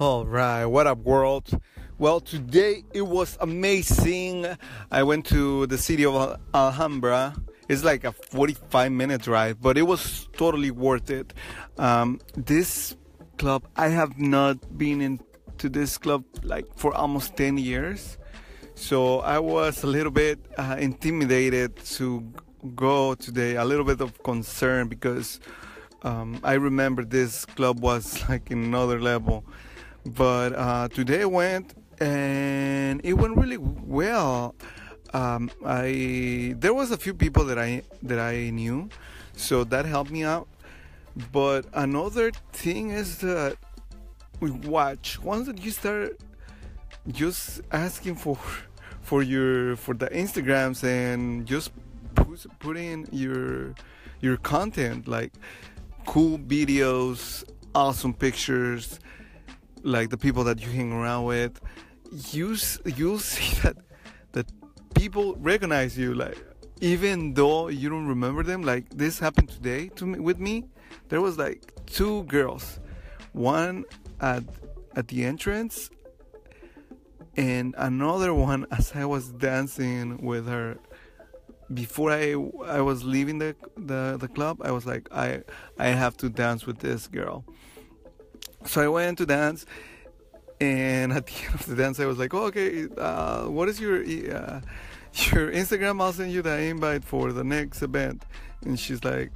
All right, what up, world? Well, today it was amazing. I went to the city of Alhambra. It's like a 45 minute drive, but it was totally worth it. Um, this club, I have not been into this club like for almost 10 years. So I was a little bit uh, intimidated to go today, a little bit of concern because um, I remember this club was like another level but uh, today went and it went really well. Um, I there was a few people that I that I knew, so that helped me out. But another thing is that we watch once that you start just asking for for your for the Instagrams and just put, put in your your content like cool videos, awesome pictures like the people that you hang around with, you you'll see that that people recognize you. Like even though you don't remember them, like this happened today to me with me. There was like two girls, one at at the entrance, and another one as I was dancing with her before I I was leaving the the, the club, I was like I I have to dance with this girl. So I went to dance, and at the end of the dance, I was like, oh, "Okay, uh, what is your uh, your Instagram? I'll send you the invite for the next event." And she's like,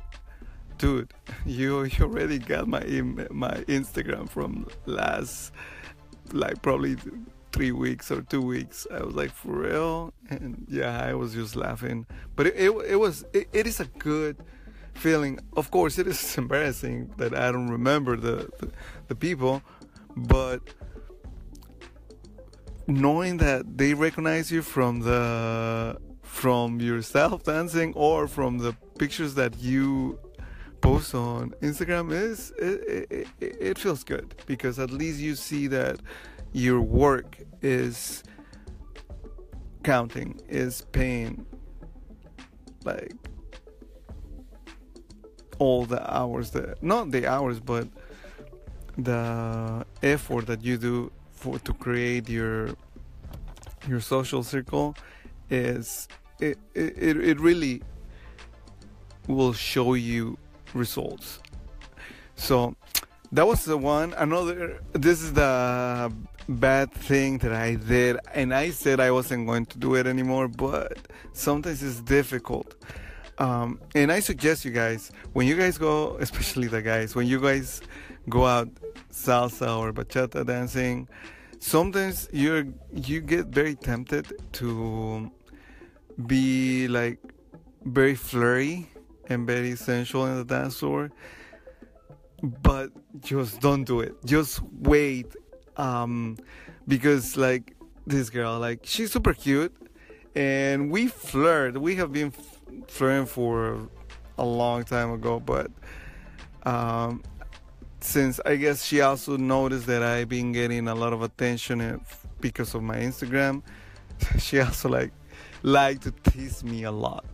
"Dude, you you already got my my Instagram from last like probably three weeks or two weeks." I was like, "For real?" And yeah, I was just laughing, but it it, it was it, it is a good feeling. Of course, it is embarrassing that I don't remember the, the, the people, but knowing that they recognize you from the from yourself dancing or from the pictures that you post on Instagram is it, it, it, feels good because at least you see that your work is counting is paying like all the hours that not the hours but the effort that you do for to create your your social circle is it it, it really will show you results. So that was the one. Another this is the bad thing that i did and i said i wasn't going to do it anymore but sometimes it's difficult um, and I suggest you guys, when you guys go, especially the guys, when you guys go out salsa or bachata dancing, sometimes you're you get very tempted to be like very flirty and very sensual in the dance floor. But just don't do it. Just wait. Um, because like this girl, like she's super cute and we flirt. We have been flirting for a long time ago, but um, since I guess she also noticed that I've been getting a lot of attention because of my Instagram, she also like like to tease me a lot.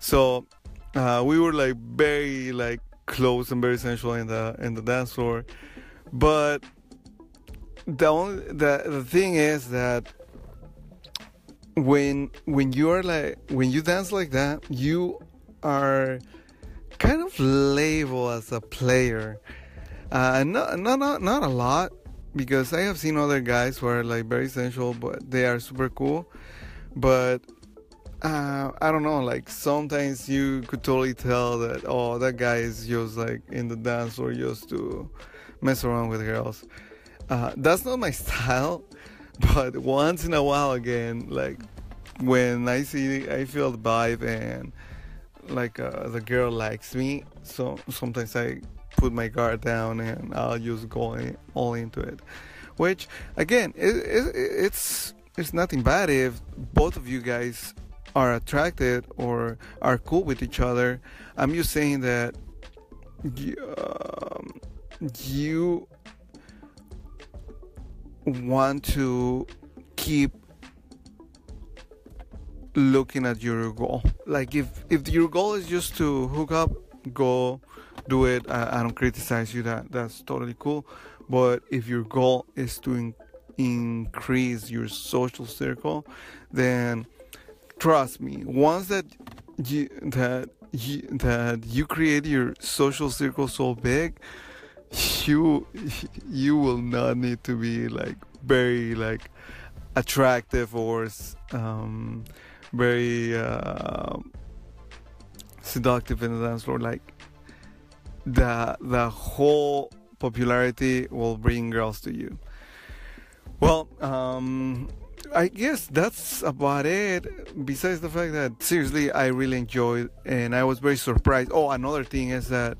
So uh, we were like very like close and very sensual in the in the dance floor, but the only the the thing is that when when you are like when you dance like that you are kind of labeled as a player uh not not not, a lot because i have seen other guys who are like very sensual but they are super cool but uh, I don't know, like sometimes you could totally tell that, oh, that guy is just like in the dance or just to mess around with girls. Uh, that's not my style but once in a while again like when i see i feel the vibe and like uh, the girl likes me so sometimes i put my guard down and i'll just go all into it. Which again it, it, it's it's nothing bad if both of you guys are attracted or are cool with each other. I'm just saying that um, you want to keep looking at your goal. Like if if your goal is just to hook up, go do it. I, I don't criticize you. That that's totally cool. But if your goal is to in- increase your social circle, then trust me, once that you that you, that you create your social circle so big, you you will not need to be like very like attractive or um, very uh, seductive in the dance floor. Like the the whole popularity will bring girls to you. Well, um, I guess that's about it. Besides the fact that seriously, I really enjoyed and I was very surprised. Oh, another thing is that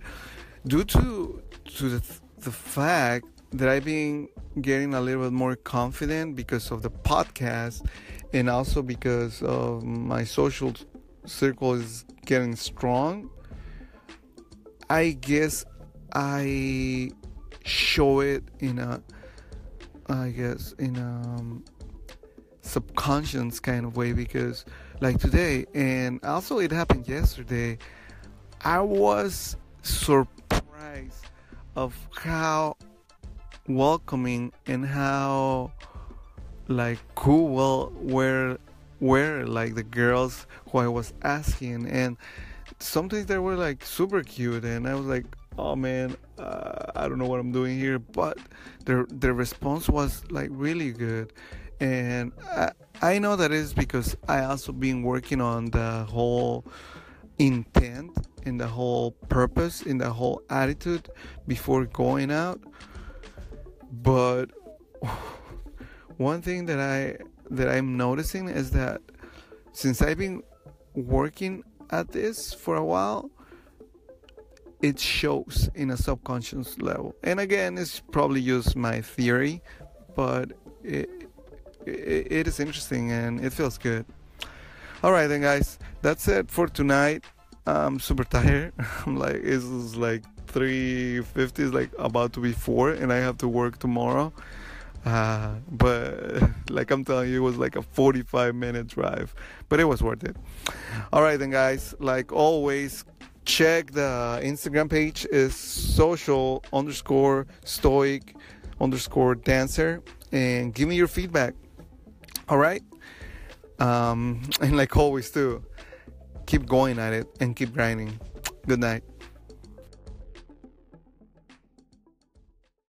due to to the, the fact that I've been getting a little bit more confident because of the podcast and also because of my social circle is getting strong. I guess I show it in a I guess in a um, subconscious kind of way because like today and also it happened yesterday I was surprised of how welcoming and how like cool were were like the girls who I was asking and sometimes they were like super cute and I was like oh man uh, I don't know what I'm doing here but their their response was like really good and I, I know that is because I also been working on the whole intent and the whole purpose in the whole attitude before going out but one thing that I that I'm noticing is that since I've been working at this for a while, it shows in a subconscious level. And again, it's probably just my theory, but it, it, it is interesting and it feels good. All right, then, guys, that's it for tonight. I'm super tired. I'm like, it's like 3:50 is like about to be four, and I have to work tomorrow. Uh, but like I'm telling you, it was like a 45 minute drive, but it was worth it. All right, then, guys. Like always, check the Instagram page is social underscore stoic underscore dancer, and give me your feedback. All right. Um, and like always, too, keep going at it and keep grinding. Good night.